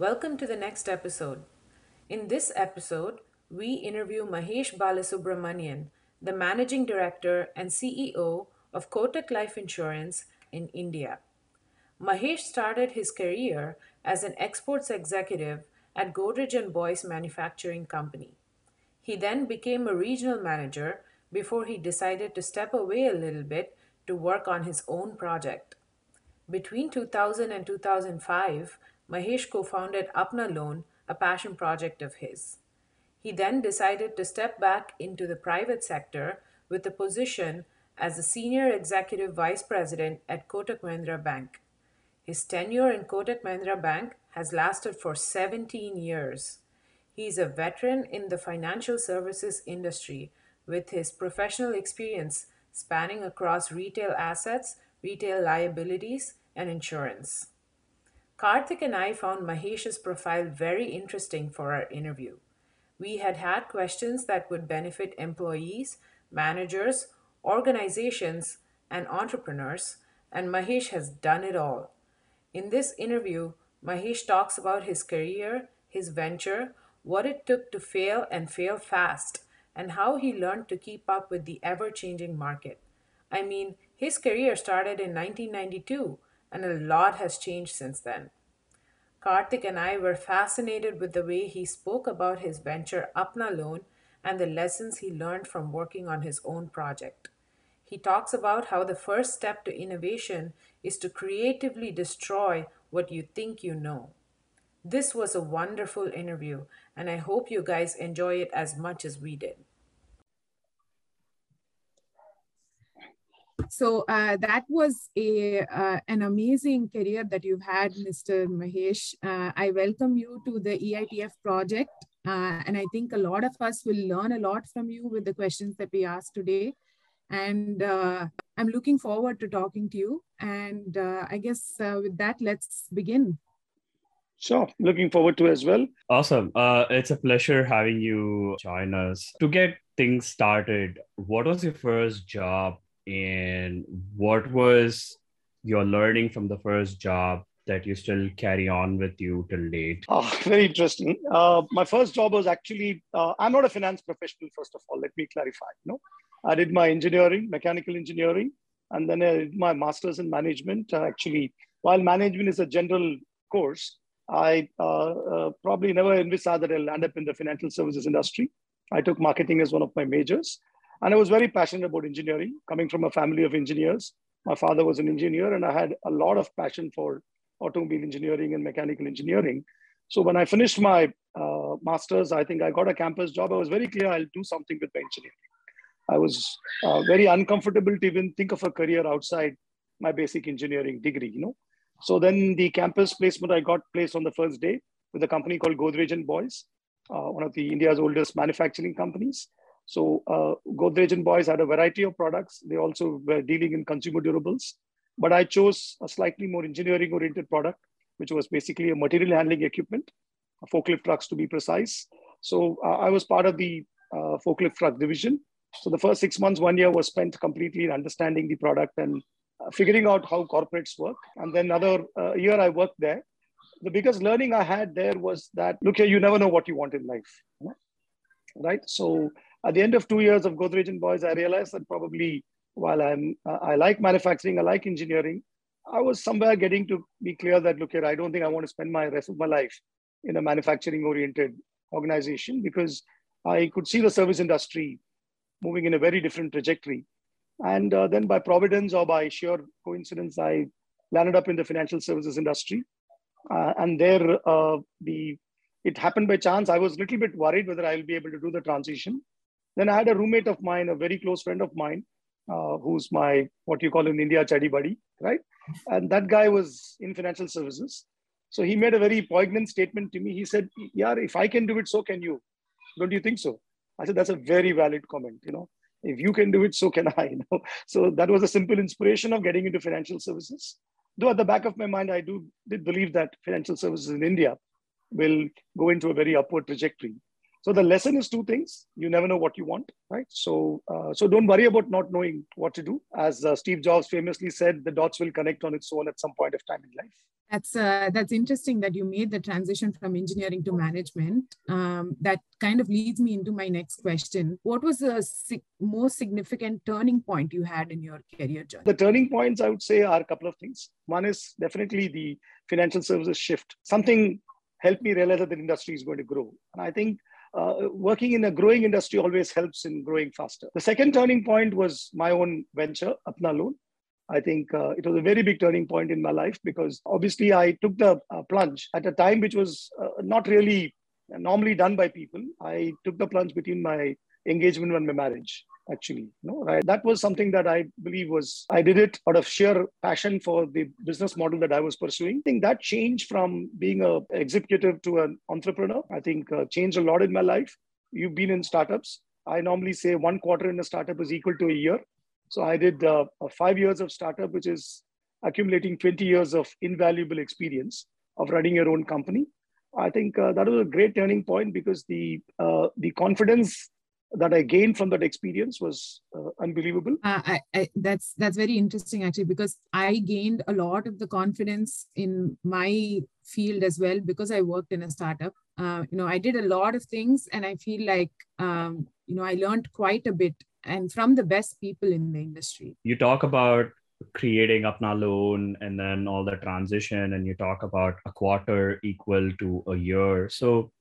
welcome to the next episode. In this episode, we interview Mahesh Balasubramanian, the managing director and CEO of Kotak Life Insurance in India. Mahesh started his career as an exports executive at Godrej and Boyce Manufacturing Company. He then became a regional manager before he decided to step away a little bit to work on his own project. Between 2000 and 2005, Mahesh co founded Apna Loan, a passion project of his. He then decided to step back into the private sector with a position as a senior executive vice president at Kotak Mahindra Bank. His tenure in Kotak Mahindra Bank has lasted for 17 years. He is a veteran in the financial services industry with his professional experience spanning across retail assets, retail liabilities, and insurance. Karthik and I found Mahesh's profile very interesting for our interview. We had had questions that would benefit employees, managers, organizations, and entrepreneurs, and Mahesh has done it all. In this interview, Mahesh talks about his career, his venture, what it took to fail and fail fast, and how he learned to keep up with the ever changing market. I mean, his career started in 1992, and a lot has changed since then. Karthik and I were fascinated with the way he spoke about his venture Apna Loan and the lessons he learned from working on his own project. He talks about how the first step to innovation is to creatively destroy what you think you know. This was a wonderful interview, and I hope you guys enjoy it as much as we did. So uh, that was a uh, an amazing career that you've had, Mr. Mahesh. Uh, I welcome you to the EITF project, uh, and I think a lot of us will learn a lot from you with the questions that we asked today. And uh, I'm looking forward to talking to you. And uh, I guess with that, let's begin. Sure, looking forward to as well. Awesome. it's a pleasure having you join us. To get things started, what was your first job and what was your learning from the first job that you still carry on with you till date? Oh, very interesting. Uh, my first job was actually, uh, I'm not a finance professional, first of all, let me clarify. No, I did my engineering, mechanical engineering, and then I did my master's in management. Uh, actually, while management is a general course, I uh, uh, probably never envisaged that I'll end up in the financial services industry. I took marketing as one of my majors. And I was very passionate about engineering, coming from a family of engineers. My father was an engineer, and I had a lot of passion for automobile engineering and mechanical engineering. So when I finished my uh, master's, I think I got a campus job. I was very clear I'll do something with my engineering. I was uh, very uncomfortable to even think of a career outside my basic engineering degree, you know. So then the campus placement, I got placed on the first day with a company called Godrej and Boyce, uh, one of the India's oldest manufacturing companies. So uh, Godrej and Boyce had a variety of products. They also were dealing in consumer durables. But I chose a slightly more engineering oriented product, which was basically a material handling equipment, forklift trucks to be precise. So uh, I was part of the uh, forklift truck division. So the first six months, one year was spent completely in understanding the product and uh, figuring out how corporates work. And then another uh, year I worked there. The biggest learning I had there was that, look here, you never know what you want in life. Right? So at the end of two years of Godrej and Boyce, I realized that probably while I'm, uh, I like manufacturing, I like engineering, I was somewhere getting to be clear that, look here, I don't think I want to spend my rest of my life in a manufacturing oriented organization because I could see the service industry moving in a very different trajectory. And uh, then by providence or by sheer coincidence, I landed up in the financial services industry. Uh, and there, uh, the it happened by chance. I was a little bit worried whether I'll be able to do the transition. Then I had a roommate of mine, a very close friend of mine, uh, who's my what you call in India chadi buddy, right? And that guy was in financial services. So he made a very poignant statement to me. He said, "Yeah, if I can do it, so can you. Don't you think so?" I said, "That's a very valid comment. You know, if you can do it, so can I." You know, so that was a simple inspiration of getting into financial services. Though at the back of my mind, I do did believe that financial services in India will go into a very upward trajectory. So the lesson is two things: you never know what you want, right? So uh, so don't worry about not knowing what to do. As uh, Steve Jobs famously said, the dots will connect on its own at some point of time in life. That's uh, that's interesting that you made the transition from engineering to management. Um, that kind of leads me into my next question. What was the most significant turning point you had in your career journey? The turning points I would say are a couple of things. One is definitely the financial services shift. Something helped me realize that the industry is going to grow, and I think uh, working in a growing industry always helps in growing faster. The second turning point was my own venture, Apna Loan. I think uh, it was a very big turning point in my life because obviously I took the uh, plunge at a time which was uh, not really normally done by people. I took the plunge between my engagement and my marriage actually know right? That was something that i believe was i did it out of sheer passion for the business model that i was pursuing. I think that changed from being a executive to an entrepreneur. I think uh, changed a lot in my life. You've been in startups. I normally say one quarter in a startup is equal to a year. So I did uh, five years of startup, which is accumulating 20 years of invaluable experience of running your own company. I think uh, that was a great turning point because the uh, the confidence that I gained from that experience was uh, unbelievable. Uh, I, I, that's that's very interesting actually because I gained a lot of the confidence in my field as well because I worked in a startup. Uh, you know, I did a lot of things, and I feel like um, you know I learned quite a bit and from the best people in the industry. You talk about creating Apna Loan and then all the transition, and you talk about a quarter equal to a year. So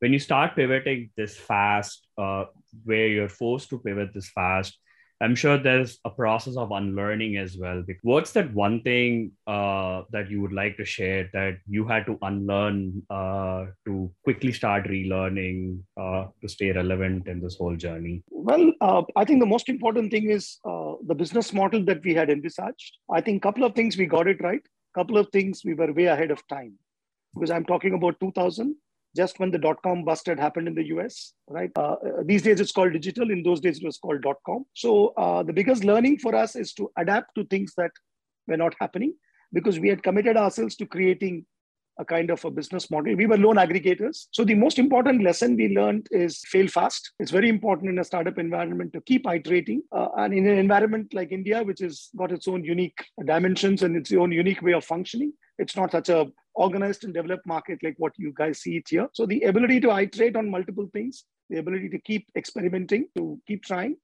when you start pivoting this fast, uh, where you're forced to pivot this fast, I'm sure there's a process of unlearning as well. What's that one thing uh, that you would like to share that you had to unlearn uh, to quickly start relearning uh, to stay relevant in this whole journey? Well, uh, I think the most important thing is uh, the business model that we had envisaged. I think a couple of things we got it right. Couple of things we were way ahead of time because I'm talking about 2000 just when the dot com bust had happened in the US, right? Uh, these days it's called digital. In those days it was called dot com. So uh, the biggest learning for us is to adapt to things that were not happening because we had committed ourselves to creating a kind of a business model. We were loan aggregators. So the most important lesson we learned is fail fast. It's very important in a startup environment to keep iterating. Uh, and in an environment like India, which has got its own unique dimensions and its own unique way of functioning, it's not such a organized and developed market like what you guys see it here. So the ability to iterate on multiple things, the ability to keep experimenting, to keep trying,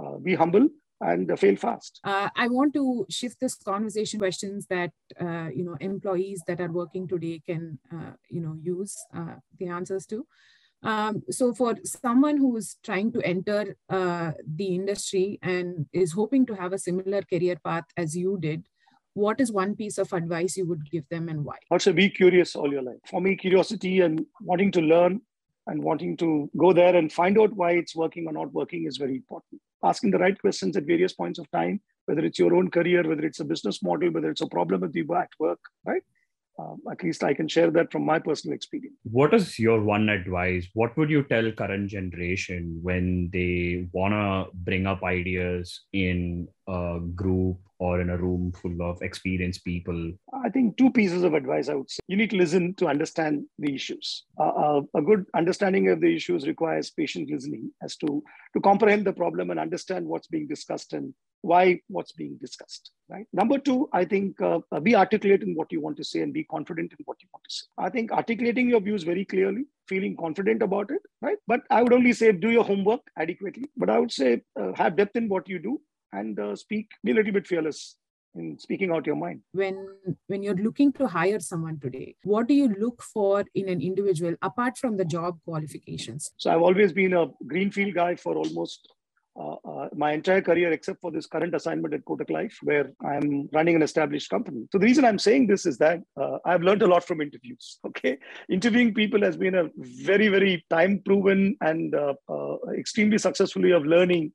uh, be humble, and fail fast. Uh, I want to shift this conversation questions that uh, you know employees that are working today can uh, you know use uh, the answers to. Um, so for someone who is trying to enter uh, the industry and is hoping to have a similar career path as you did, what is one piece of advice you would give them and why? Also, be curious all your life. For me, curiosity and wanting to learn and wanting to go there and find out why it's working or not working is very important. Asking the right questions at various points of time, whether it's your own career, whether it's a business model, whether it's a problem with you at work, right? Um, at least I can share that from my personal experience. What is your one advice? What would you tell current generation when they want to bring up ideas in a group or in a room full of experienced people? I think two pieces of advice I would say. You need to listen to understand the issues. Uh, a good understanding of the issues requires patient listening as to, to comprehend the problem and understand what's being discussed and why what's being discussed. Right. Number two, I think uh, uh, be articulate in what you want to say and be confident in what you want to say. I think articulating your views very clearly, feeling confident about it, right? But I would only say do your homework adequately. But I would say uh, have depth in what you do and uh, speak, be a little bit fearless in speaking out your mind when when you're looking to hire someone today what do you look for in an individual apart from the job qualifications so i've always been a greenfield guy for almost uh, uh, my entire career except for this current assignment at Kotak Life, where I'm running an established company. So the reason I'm saying this is that uh, I've learned a lot from interviews. Okay, interviewing people has been a very, very time proven and uh, uh, extremely successful way of learning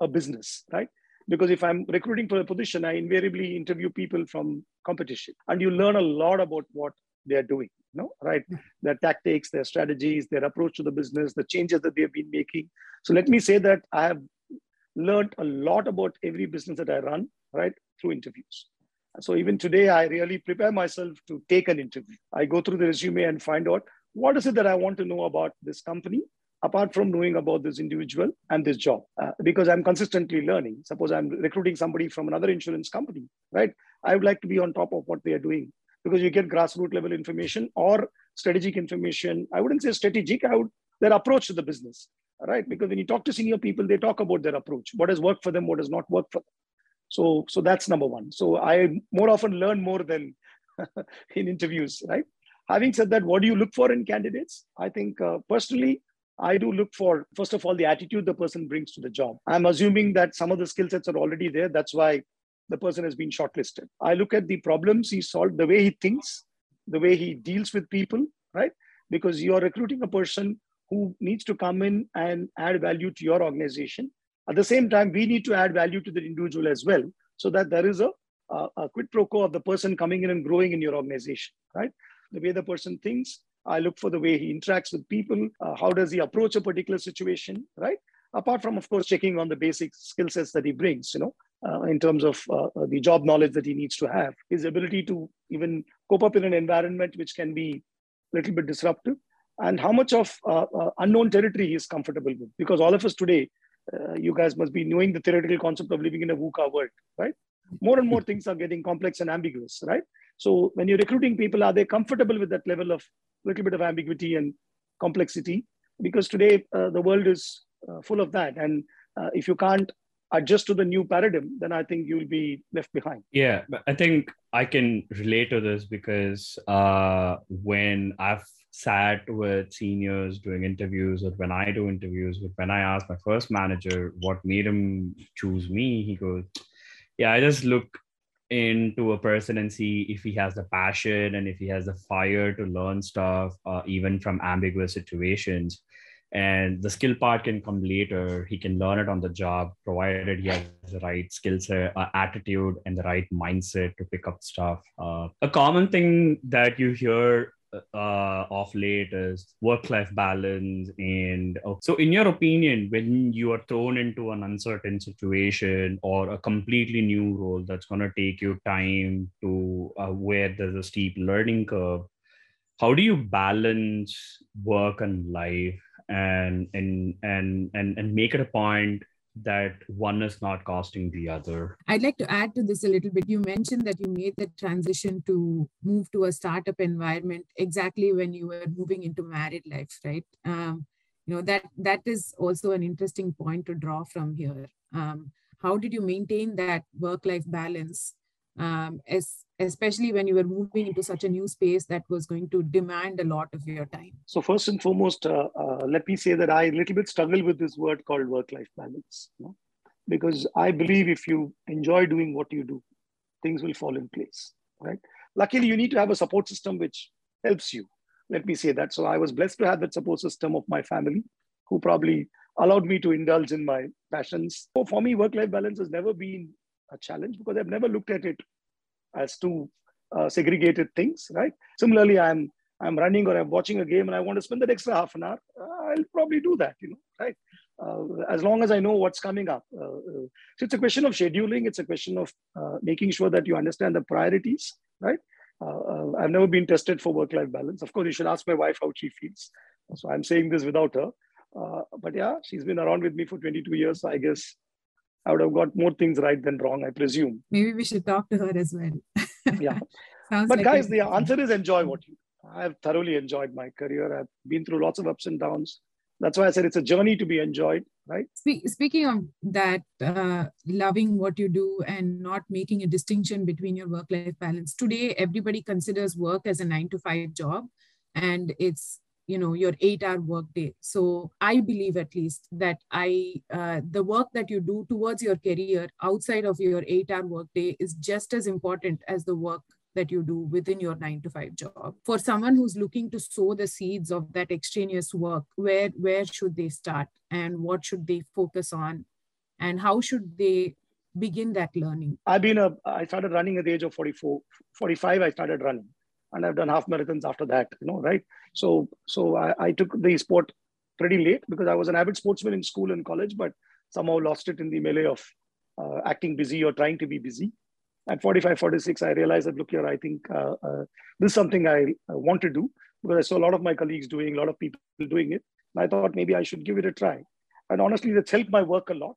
a business, right? Because if I'm recruiting for a position, I invariably interview people from competition, and you learn a lot about what they are doing. No, right? Hmm. Their tactics, their strategies, their approach to the business, the changes that they've been making. So let me say that I have learned a lot about every business that I run, right, through interviews. So even today, I really prepare myself to take an interview. I go through the resume and find out what is it that I want to know about this company apart from knowing about this individual and this job uh, because i'm consistently learning. Suppose i'm recruiting somebody from another insurance company right? I would like to be on top of what they are doing because you get grassroots level information or strategic information. I wouldn't say strategic i would their approach to the business right? Because when you talk to senior people they talk about their approach. What has worked for them what does not work for them. So so that's number one. So i more often learn more than in interviews right? Having said that what do you look for in candidates? I think uh, personally I do look for, first of all, the attitude the person brings to the job. I'm assuming that some of the skill sets are already there. That's why the person has been shortlisted. I look at the problems he solved, the way he thinks, the way he deals with people, right? Because you're recruiting a person who needs to come in and add value to your organization. At the same time, we need to add value to the individual as well, so that there is a, a, a quid pro quo of the person coming in and growing in your organization, right? The way the person thinks, I look for the way he interacts with people. Uh, how does he approach a particular situation, right? Apart from, of course, checking on the basic skill sets that he brings, you know, uh, in terms of uh, uh, the job knowledge that he needs to have, his ability to even cope up in an environment which can be a little bit disruptive, and how much of uh, uh, unknown territory he is comfortable with. Because all of us today, you guys must be knowing the theoretical concept of living in a VUCA world, right? More and more things are getting complex and ambiguous, right? So when you're recruiting people, are they comfortable with that level of little bit of ambiguity and complexity? Because today uh, the world is uh, full of that, and uh, if you can't adjust to the new paradigm, then I think you'll be left behind. Yeah, I think I can relate to this because uh, when I've sat with seniors doing interviews, or when I do interviews, when I ask my first manager what made him choose me, he goes, "Yeah, I just look into a person and see if he has the passion and if he has the fire to learn stuff, uh, even from ambiguous situations. And the skill part can come later. He can learn it on the job, provided he has the right skill set, uh, attitude, and the right mindset to pick up stuff. Uh, a common thing that you hear uh, of late is work-life balance and uh, so in your opinion when you are thrown into an uncertain situation or a completely new role that's going to take you time to uh, where there's a steep learning curve how do you balance work and life and and and and, and make it a point that one is not costing the other. I'd like to add to this a little bit. You mentioned that you made the transition to move to a startup environment exactly when you were moving into married life, right? Um, you know that that is also an interesting point to draw from here. Um, how did you maintain that work-life balance um, especially when you were moving into such a new space that was going to demand a lot of your time? So first and foremost, uh, uh, let me say that I a little bit struggle with this word called work-life balance, you know? because I believe if you enjoy doing what you do, things will fall in place, right? Luckily, you need to have a support system which helps you. Let me say that. So I was blessed to have that support system of my family, who probably allowed me to indulge in my passions. So for me, work-life balance has never been a challenge because I've never looked at it as two uh, segregated things, right? Similarly, I'm I'm running or I'm watching a game and I want to spend that extra half an hour, uh, I'll probably do that, you know, right? Uh, as long as I know what's coming up. Uh, uh, so it's a question of scheduling. It's a question of uh, making sure that you understand the priorities, right? I've never been tested for work-life balance. Of course, you should ask my wife how she feels. So I'm saying this without her. but yeah, she's been around with me for 22 years. So I guess I would have got more things right than wrong, I presume. Maybe we should talk to her as well. yeah. but like guys, the answer is enjoy what you do. I've thoroughly enjoyed my career. I've been through lots of ups and downs. That's why I said it's a journey to be enjoyed, right? speaking of that, uh, loving what you do and not making a distinction between your work life balance. Today, everybody considers work as a nine to five job, and it's you know your eight hour work day. So i believe at least that i uh, the work that you do towards your career outside of your eight hour work day is just as important as the work that you do within your nine to five job. For someone who's looking to sow the seeds of that extraneous work where where should they start and what should they focus on? And how should they begin that learning? I've been a i started running at the age of 44 45 i started running and I've done half marathons after that, you know, right? So, so I, I took the sport pretty late because I was an avid sportsman in school and college, but somehow lost it in the melee of uh, acting busy or trying to be busy. At 45, 46, I realized that, look here, I think uh, uh, this is something I want to do because I saw a lot of my colleagues doing, a lot of people doing it. And I thought maybe I should give it a try. And honestly, that's helped my work a lot,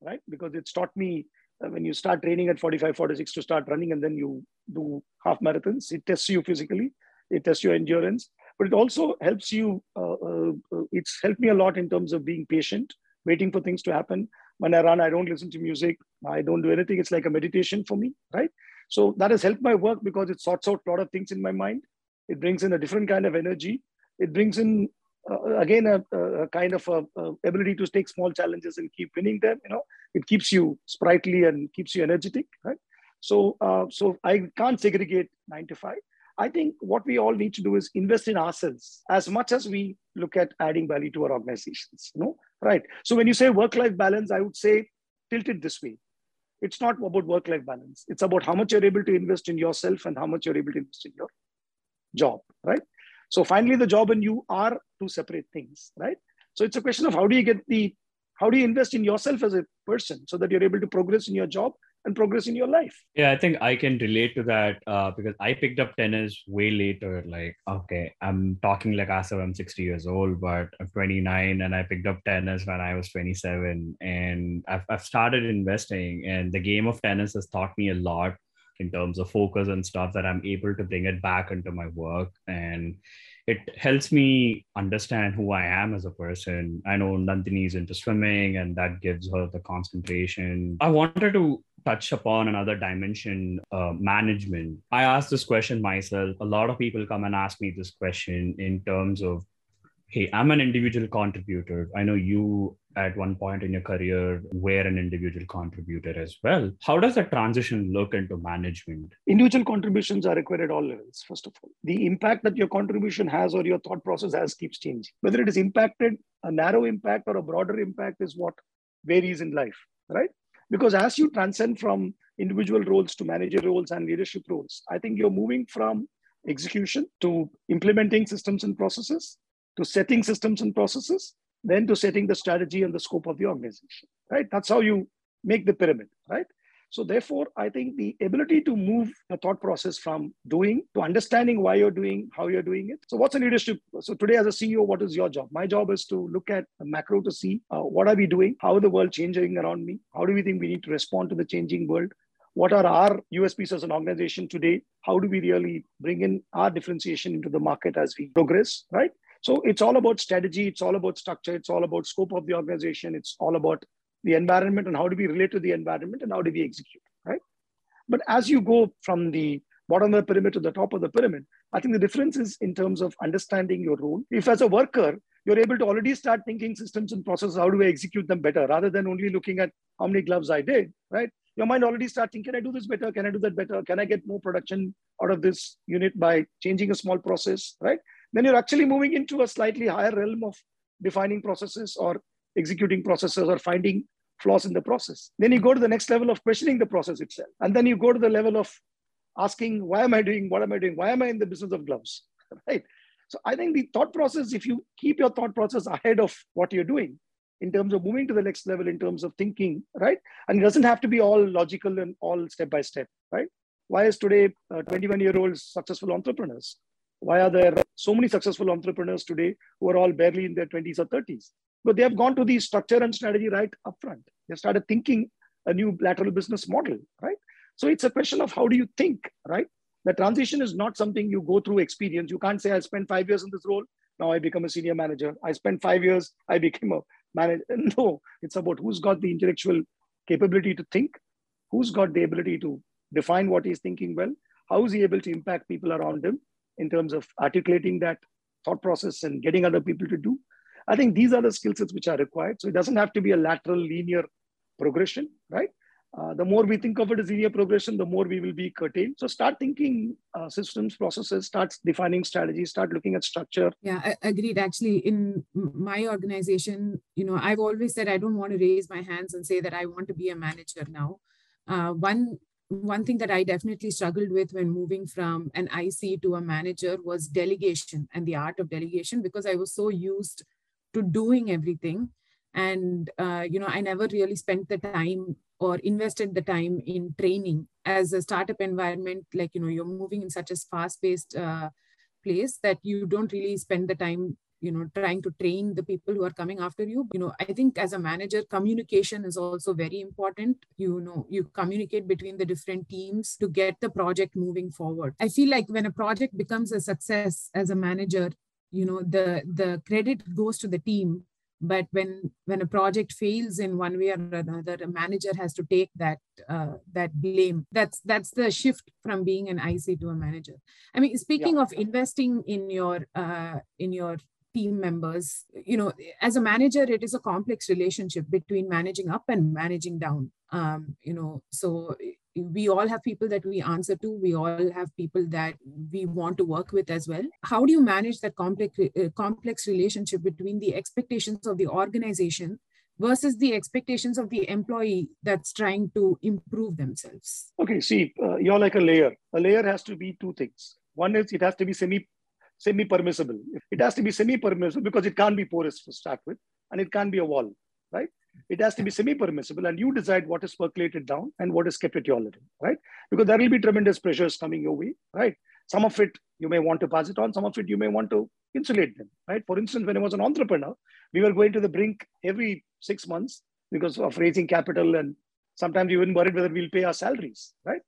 right? Because it's taught me uh, when you start training at 45, 46 to start running and then you do half marathons, it tests you physically, it tests your endurance, but it also helps you. Uh, uh, uh, it's helped me a lot in terms of being patient, waiting for things to happen. When I run, I don't listen to music, I don't do anything. It's like a meditation for me, right? So that has helped my work because it sorts out a lot of things in my mind. It brings in a different kind of energy. It brings in uh, again a, a, kind of a, a, ability to take small challenges and keep winning them you know it keeps you sprightly and keeps you energetic right? So uh, so i can't segregate 9 to 5 i think what we all need to do is invest in ourselves as much as we look at adding value to our organizations you know? Right. So when you say work life balance i would say tilt it this way. It's not about work life balance. It's about how much you're able to invest in yourself and how much you're able to invest in your job right? So finally, the job and you are two separate things, right? So it's a question of how do you get the, how do you invest in yourself as a person so that you're able to progress in your job and progress in your life. Yeah, I think I can relate to that uh, because I picked up tennis way later. Like, okay, I'm talking like as if I'm 60 years old, but I'm 29 and I picked up tennis when I was 27. And I've, I've started investing, and the game of tennis has taught me a lot in terms of focus and stuff that I'm able to bring it back into my work. And it helps me understand who I am as a person. I know Nandini is into swimming and that gives her the concentration. I wanted to touch upon another dimension uh, management. I asked this question myself. A lot of people come and ask me this question in terms of hey, I'm an individual contributor. I know you at one point in your career were an individual contributor as well. How does that transition look into management? Individual contributions are required at all levels, first of all. The impact that your contribution has or your thought process has keeps changing. Whether it is impacted, a narrow impact or a broader impact is what varies in life, right? Because as you transcend from individual roles to manager roles and leadership roles, I think you're moving from execution to implementing systems and processes to setting systems and processes, then to setting the strategy and the scope of the organization, right? That's how you make the pyramid, right? So therefore, I think the ability to move the thought process from doing to understanding why you're doing, how you're doing it. So what's a leadership? So today as a CEO, what is your job? My job is to look at the macro to see uh, what are we doing? How the world changing around me? How do we think we need to respond to the changing world? What are our USPs as an organization today? How do we really bring in our differentiation into the market as we progress, right? So it's all about strategy, it's all about structure, it's all about scope of the organization, it's all about the environment and how do we relate to the environment and how do we execute, right? But as you go from the bottom of the pyramid to the top of the pyramid, I think the difference is in terms of understanding your role. If as a worker, you're able to already start thinking systems and processes, how do I execute them better rather than only looking at how many gloves I did, right? Your mind already start thinking, can I do this better? Can I do that better? Can I get more production out of this unit by changing a small process, right? Then you're actually moving into a slightly higher realm of defining processes or executing processes or finding flaws in the process. Then you go to the next level of questioning the process itself. And then you go to the level of asking, why am I doing? What am I doing? Why am I in the business of gloves? Right. So I think the thought process, if you keep your thought process ahead of what you're doing in terms of moving to the next level, in terms of thinking, right? And it doesn't have to be all logical and all step by step, right? Why is today uh, 21 year olds successful entrepreneurs? Why are there so many successful entrepreneurs today who are all barely in their 20s or 30s? But they have gone to the structure and strategy right up front. They started thinking a new lateral business model, right? So it's a question of how do you think, right? The transition is not something you go through experience. You can't say, I spent five years in this role, now I become a senior manager. I spent five years, I became a manager. No, it's about who's got the intellectual capability to think, who's got the ability to define what he's thinking well, how is he able to impact people around him, in terms of articulating that thought process and getting other people to do. I think these are the skill sets which are required. So it doesn't have to be a lateral linear progression, right? Uh, the more we think of it as linear progression, the more we will be curtailed. So start thinking uh, systems, processes, start defining strategies, start looking at structure. Yeah, I, agreed. Actually, in my organization, you know, I've always said I don't want to raise my hands and say that I want to be a manager now. Uh, one one thing that I definitely struggled with when moving from an IC to a manager was delegation and the art of delegation because I was so used to doing everything. And, uh, you know, I never really spent the time or invested the time in training as a startup environment. Like, you know, you're moving in such a fast paced uh, place that you don't really spend the time you know trying to train the people who are coming after you. You know i think as a manager communication is also very important. You know you communicate between the different teams to get the project moving forward. I feel like when a project becomes a success as a manager you know the the credit goes to the team. But when when a project fails in one way or another a manager has to take that uh, that blame. That's that's the shift from being an ic to a manager. I mean speaking yeah. of investing in your uh, in your team members you know as a manager it is a complex relationship between managing up and managing down. Um, you know so we all have people that we answer to. We all have people that we want to work with as well. How do you manage that complex uh, complex relationship between the expectations of the organization versus the expectations of the employee that's trying to improve themselves? Okay see uh, you're like a layer. A layer has to be two things. One is it has to be semi semi permissible it has to be semi permissible because it can't be porous to start with and it can't be a wall right it has to be semi-permissible, and you decide what is percolated down and what is kept at your level, right? Because there will be tremendous pressures coming your way, right? Some of it you may want to pass it on, some of it you may want to insulate them, right? For instance, when I was an entrepreneur, we were going to the brink every six months because of raising capital, and sometimes we even worried whether we'll pay our salaries, right?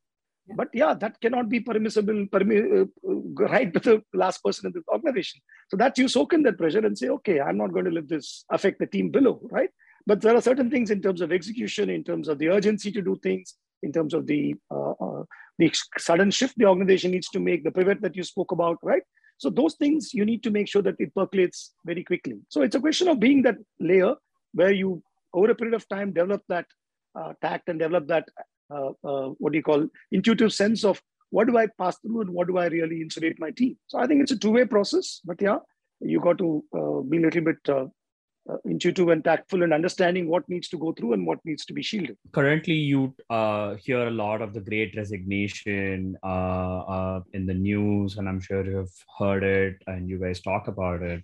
But yeah, that cannot be permissible, permi- uh, right with the last person in the organization. So that you soak in that pressure and say, okay, I'm not going to let this affect the team below, right? But there are certain things in terms of execution, in terms of the urgency to do things, in terms of the uh, uh, the sudden shift the organization needs to make, the pivot that you spoke about, right? So those things you need to make sure that it percolates very quickly. So it's a question of being that layer where you, over a period of time, develop that uh, tact and develop that what do you call intuitive sense of what do I pass through and what do I really insulate my team. So I think it's a two-way process. But yeah, you got to uh, be a little bit uh, intuitive and tactful and understanding what needs to go through and what needs to be shielded. Currently, you uh, hear a lot of the great resignation uh, uh in the news, and I'm sure you've heard it and you guys talk about it.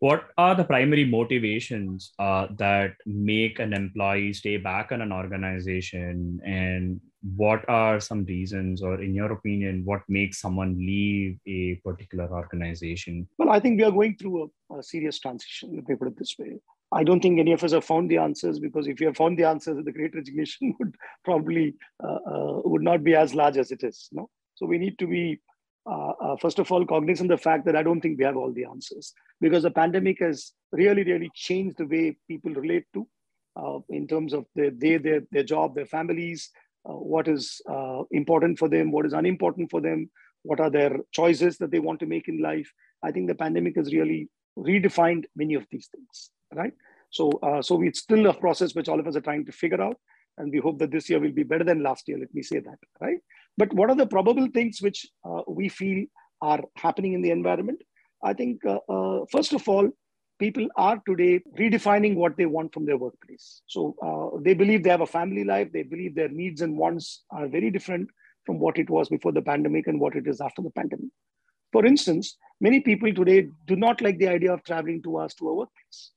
What are the primary motivations uh, that make an employee stay back in an organization? And what are some reasons or in your opinion what makes someone leave a particular organization? Well i think we are going through a, a serious transition let me put it this way. I don't think any of us have found the answers because if you have found the answers the great resignation would probably uh, uh, would not be as large as it is no? So we need to be uh, uh, first of all cognizant of the fact that i don't think we have all the answers because the pandemic has really really changed the way people relate to uh, in terms of their, their, their, their job, their families, uh, what is uh, important for them, what is unimportant for them, what are their choices that they want to make in life. I think the pandemic has really redefined many of these things, right? So, uh, so it's still a process which all of us are trying to figure out, and we hope that this year will be better than last year. Let me say that, right? But what are the probable things which uh, we feel are happening in the environment? I think uh, uh, first of all, people are today redefining what they want from their workplace. So uh, they believe they have a family life, they believe their needs and wants are very different from what it was before the pandemic and what it is after the pandemic. For instance, many people today do not like the idea of traveling two hours to a workplace,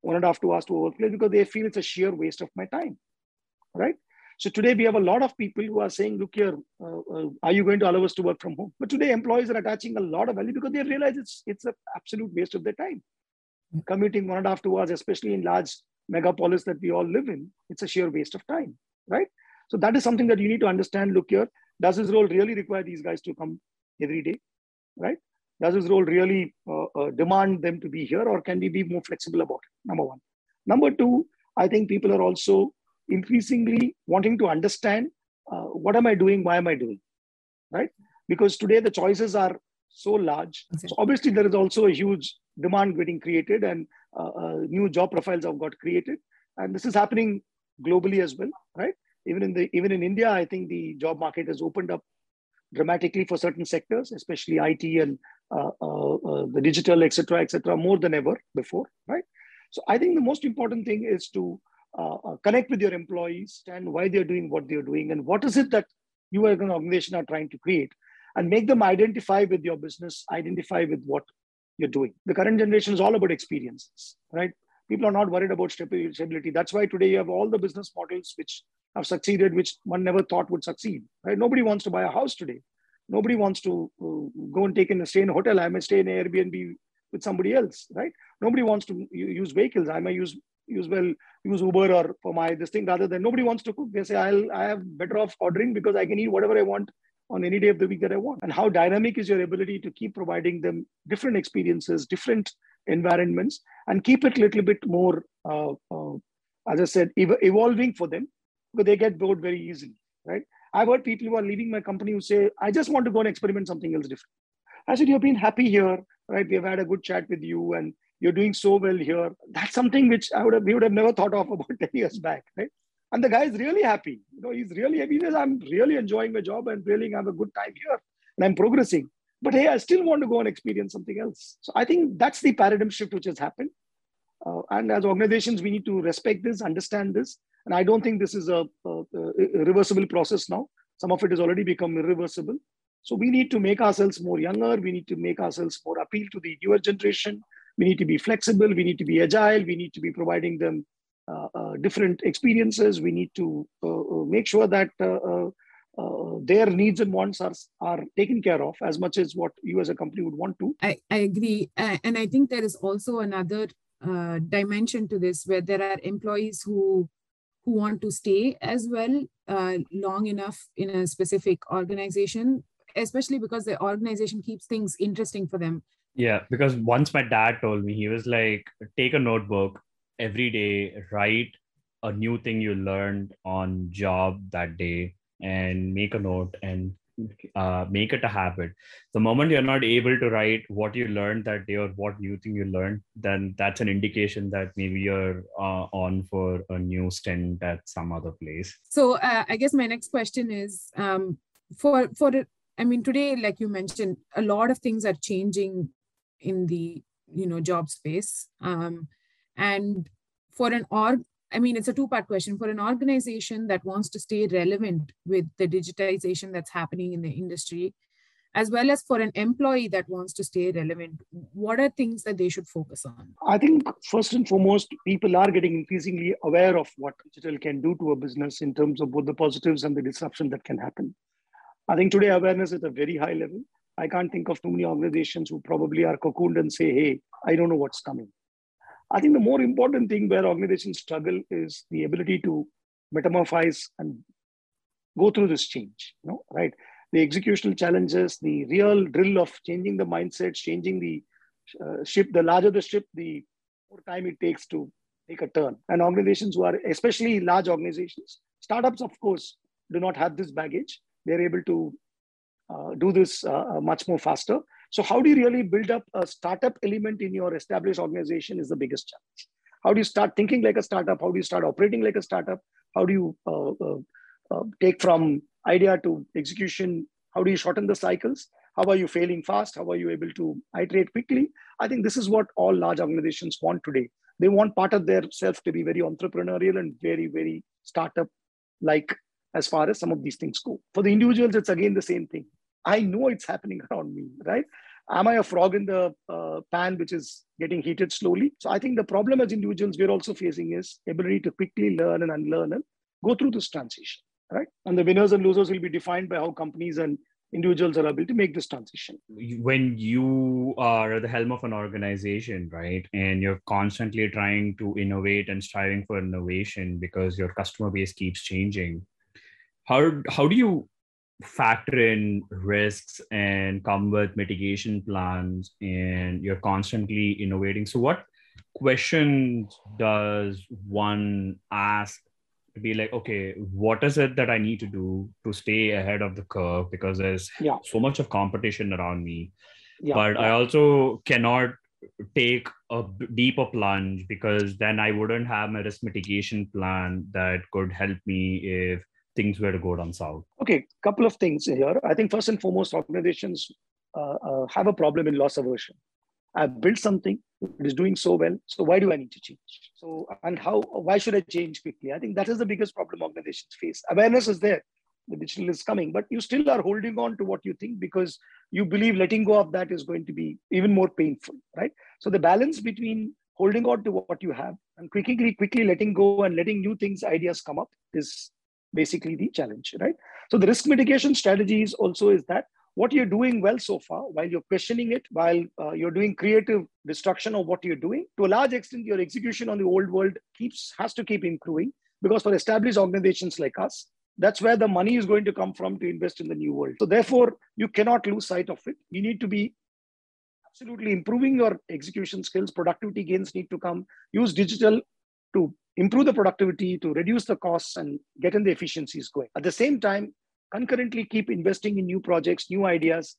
one and a half, two hours to a workplace because they feel it's a sheer waste of my time, right? So today we have a lot of people who are saying, look here, uh, uh, are you going to allow us to work from home? But today employees are attaching a lot of value because they realize it's, it's an absolute waste of their time commuting one and a half, two hours, especially in large megapolis that we all live in, it's a sheer waste of time, right? So that is something that you need to understand. Look here, does this role really require these guys to come every day, right? Does this role really uh, uh, demand them to be here, or can we be more flexible about it? Number one. Number two, I think people are also increasingly wanting to understand uh, what am I doing, why am I doing, right? Because today the choices are so large. Okay. So obviously there is also a huge demand getting created and uh, uh, new job profiles have got created. And this is happening globally as well, right? Even in the even in India, I think the job market has opened up dramatically for certain sectors, especially IT and uh, uh, uh, the digital, etc., etc., more than ever before, right? So I think the most important thing is to uh, connect with your employees and why they're doing what they're doing and what is it that you as an organization are trying to create and make them identify with your business, identify with what you're doing. The current generation is all about experiences, right? People are not worried about stability. That's why today you have all the business models which have succeeded, which one never thought would succeed, right? Nobody wants to buy a house today. Nobody wants to uh, go and take in a stay in a hotel. I may stay in Airbnb with somebody else, right? Nobody wants to use vehicles. I may use use well use Uber or for my this thing rather than nobody wants to cook. They say I'll I have better off ordering because I can eat whatever I want on any day of the week that I want. And how dynamic is your ability to keep providing them different experiences, different environments, and keep it a little bit more, uh, uh, as I said, ev- evolving for them because they get bored very easily, right? I've heard people who are leaving my company who say, I just want to go and experiment something else different. I said, You've been happy here, right? We've had a good chat with you and you're doing so well here. That's something which I would have, we would have never thought of about 10 years back, right? And the guy is really happy. You know, he's really happy. He says, I'm really enjoying my job and really have a good time here and I'm progressing. But hey, I still want to go and experience something else. So I think that's the paradigm shift which has happened. Uh, and as organizations, we need to respect this, understand this. And I don't think this is a, a, a reversible process now. Some of it has already become irreversible. So we need to make ourselves more younger. We need to make ourselves more appeal to the newer generation. We need to be flexible. We need to be agile. We need to be providing them uh, uh, different experiences. We need to uh, uh make sure that uh, uh, their needs and wants are, are taken care of as much as what you as a company would want to. I, I agree. and I think there is also another dimension to this where there are employees who who want to stay as well long enough in a specific organization especially because the organization keeps things interesting for them. Yeah, because once my dad told me, he was like, take a notebook every day, write a new thing you learned on job that day, and make a note and uh, make it a habit. The moment you're not able to write what you learned that day or what new thing you learned, then that's an indication that maybe you're uh, on for a new stint at some other place. So uh, I guess my next question is um, for for I mean, today, like you mentioned, a lot of things are changing in the you know job space. Um, and for an org, I mean, it's a two-part question. For an organization that wants to stay relevant with the digitization that's happening in the industry, as well as for an employee that wants to stay relevant, what are things that they should focus on? I think first and foremost, people are getting increasingly aware of what digital can do to a business in terms of both the positives and the disruption that can happen. I think today awareness is at a very high level. I can't think of too many organizations who probably are cocooned and say, hey, I don't know what's coming. I think the more important thing where organizations struggle is the ability to metamorphose and go through this change, you know, right? The executional challenges, the real drill of changing the mindset, changing the uh, ship, the larger the ship, the more time it takes to take a turn. And organizations who are, especially large organizations, startups, of course, do not have this baggage they're able to do this uh, uh, much more faster. So how do you really build up a startup element in your established organization is the biggest challenge. How do you start thinking like a startup? How do you start operating like a startup? How do you uh, uh, uh, take from idea to execution? How do you shorten the cycles? How are you failing fast? How are you able to iterate quickly? I think this is what all large organizations want today. They want part of their self to be very entrepreneurial and very, very startup like as far as some of these things go. For the individuals, it's again the same thing. I know it's happening around me, right? Am I a frog in the uh, pan which is getting heated slowly? So I think the problem as individuals we're also facing is ability to quickly learn and unlearn and go through this transition, right? And the winners and losers will be defined by how companies and individuals are able to make this transition. When you are at the helm of an organization, right, and you're constantly trying to innovate and striving for innovation because your customer base keeps changing, how how do you factor in risks and come with mitigation plans and you're constantly innovating so what questions does one ask to be like okay what is it that i need to do to stay ahead of the curve because there's yeah. so much of competition around me yeah, but yeah. i also cannot take a deeper plunge because then i wouldn't have my risk mitigation plan that could help me if things were to go down south? Okay, couple of things here. I think first and foremost, organizations uh, uh, have a problem in loss aversion. I've built something, it is doing so well. So why do I need to change? So and how? Why should I change quickly? I think that is the biggest problem organizations face. Awareness is there. The digital is coming, but you still are holding on to what you think because you believe letting go of that is going to be even more painful, right? So the balance between holding on to what you have and quickly, quickly letting go and letting new things, ideas come up is basically the challenge, right? So the risk mitigation strategies also is that what you're doing well so far, while you're questioning it, while uh, you're doing creative destruction of what you're doing, to a large extent, your execution on the old world keeps has to keep improving because for established organizations like us, that's where the money is going to come from to invest in the new world. So therefore, you cannot lose sight of it. You need to be absolutely improving your execution skills. Productivity gains need to come. Use digital to improve the productivity, to reduce the costs, and get in the efficiencies going. At the same time, concurrently keep investing in new projects, new ideas,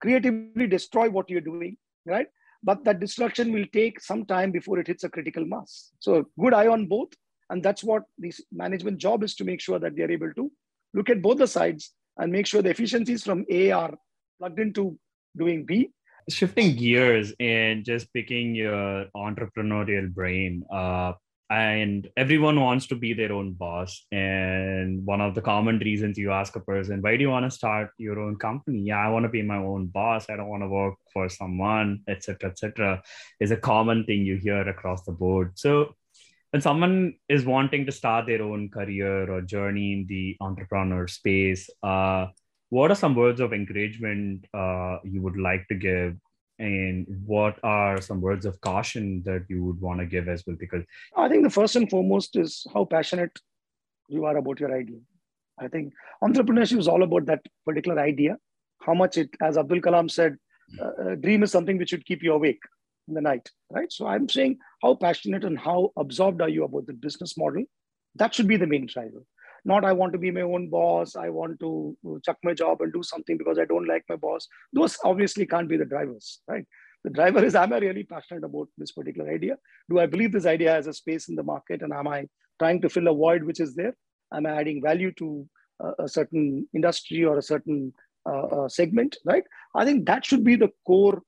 creatively destroy what you're doing, right? But that destruction will take some time before it hits a critical mass. So good eye on both. And that's what the management job is to make sure that they're able to look at both the sides and make sure the efficiencies from A are plugged into doing B. Shifting gears and just picking your entrepreneurial brain, uh, and everyone wants to be their own boss. And one of the common reasons you ask a person why do you want to start your own company? Yeah i want to be my own boss. I don't want to work for someone etc etc is a common thing you hear across the board. So when someone is wanting to start their own career or journey in the entrepreneur space uh, what are some words of encouragement uh, you would like to give and what are some words of caution that you would want to give as well? Because i think the first and foremost is how passionate you are about your idea. I think entrepreneurship is all about that particular idea. How much it as abdul kalam said uh, dream is something which should keep you awake in the night right? So i'm saying how passionate and how absorbed are you about the business model? That should be the main driver not i want to be my own boss. I want to chuck my job and do something because i don't like my boss. Those obviously can't be the drivers right? The driver is am i really passionate about this particular idea? Do i believe this idea has a space in the market and am i trying to fill a void which is there? Am i adding value to a, a certain industry or a certain uh, uh, segment? Right? I think that should be the core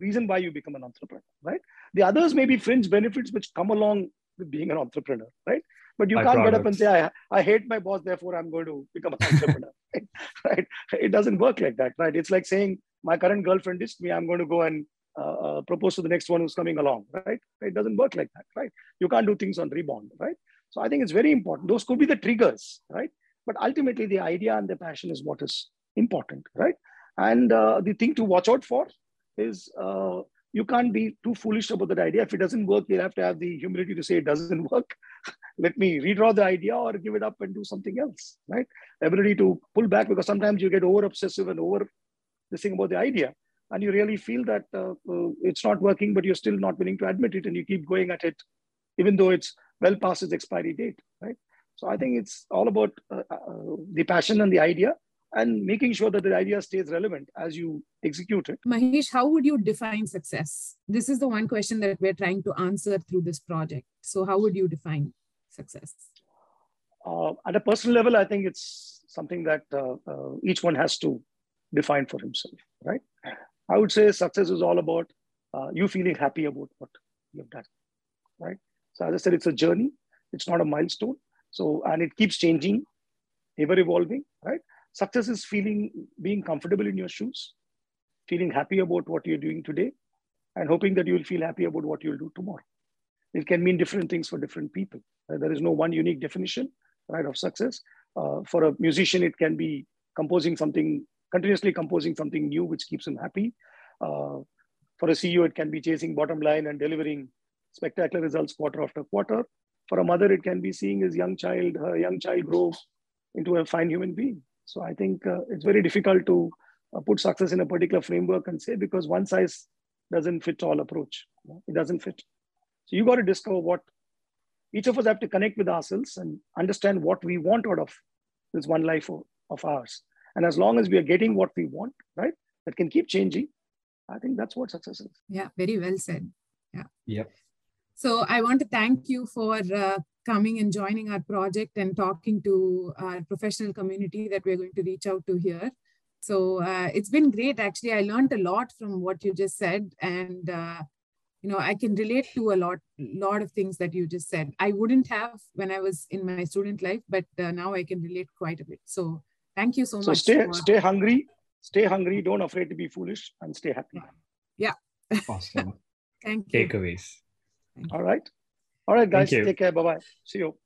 reason why you become an entrepreneur right? The others may be fringe benefits which come along with being an entrepreneur right but you can't products. get up and say, I, I hate my boss, therefore I'm going to become an entrepreneur. right? It doesn't work like that, right? It's like saying, my current girlfriend dissed me, I'm going to go and uh, uh, propose to the next one who's coming along, right? It doesn't work like that, right? You can't do things on rebound, right? So I think it's very important. Those could be the triggers, right? But ultimately, the idea and the passion is what is important, right? And uh, the thing to watch out for is uh, you can't be too foolish about that idea. If it doesn't work, you'll have to have the humility to say it doesn't work. Let me redraw the idea or give it up and do something else, right? Ability to pull back because sometimes you get over obsessive and over this thing about the idea. And you really feel that uh, uh, it's not working, but you're still not willing to admit it and you keep going at it, even though it's well past its expiry date, right? So I think it's all about uh, uh the passion and the idea and making sure that the idea stays relevant as you execute it. Mahesh, how would you define success? This is the one question that we're trying to answer through this project. So, how would you define success? Uh, at a personal level, I think it's something that uh, uh, each one has to define for himself, right? I would say success is all about uh, you feeling happy about what you've done, right? So, as I said, it's a journey, it's not a milestone. So, and it keeps changing, ever evolving, right? Success is feeling, being comfortable in your shoes, feeling happy about what you're doing today, and hoping that you'll feel happy about what you'll do tomorrow. It can mean different things for different people. Uh, there is no one unique definition, right, of success. Uh, for a musician, it can be composing something, continuously composing something new, which keeps him happy. Uh, for a CEO, it can be chasing bottom line and delivering spectacular results quarter after quarter. For a mother, it can be seeing his young child, her young child grow into a fine human being. So I think uh, it's very difficult to uh, put success in a particular framework and say because one size doesn't fit all approach. It doesn't fit. So you got to discover what each of us have to connect with ourselves and understand what we want out of this one life of, of ours. And as long as we are getting what we want, right, that can keep changing, I think that's what success is. Yeah, very well said. Yeah. Yep. So I want to thank you for uh, coming and joining our project and talking to our professional community that we're going to reach out to here. So uh, it's been great. Actually, I learned a lot from what you just said, and uh, you know I can relate to a lot, lot of things that you just said. I wouldn't have when I was in my student life, but uh, now I can relate quite a bit. So thank you so, so much. So stay, for... stay hungry, stay hungry. Don't afraid to be foolish, and stay happy. Yeah. Awesome. thank you. Takeaways. All right. All right, guys. Take care. Bye bye. See you.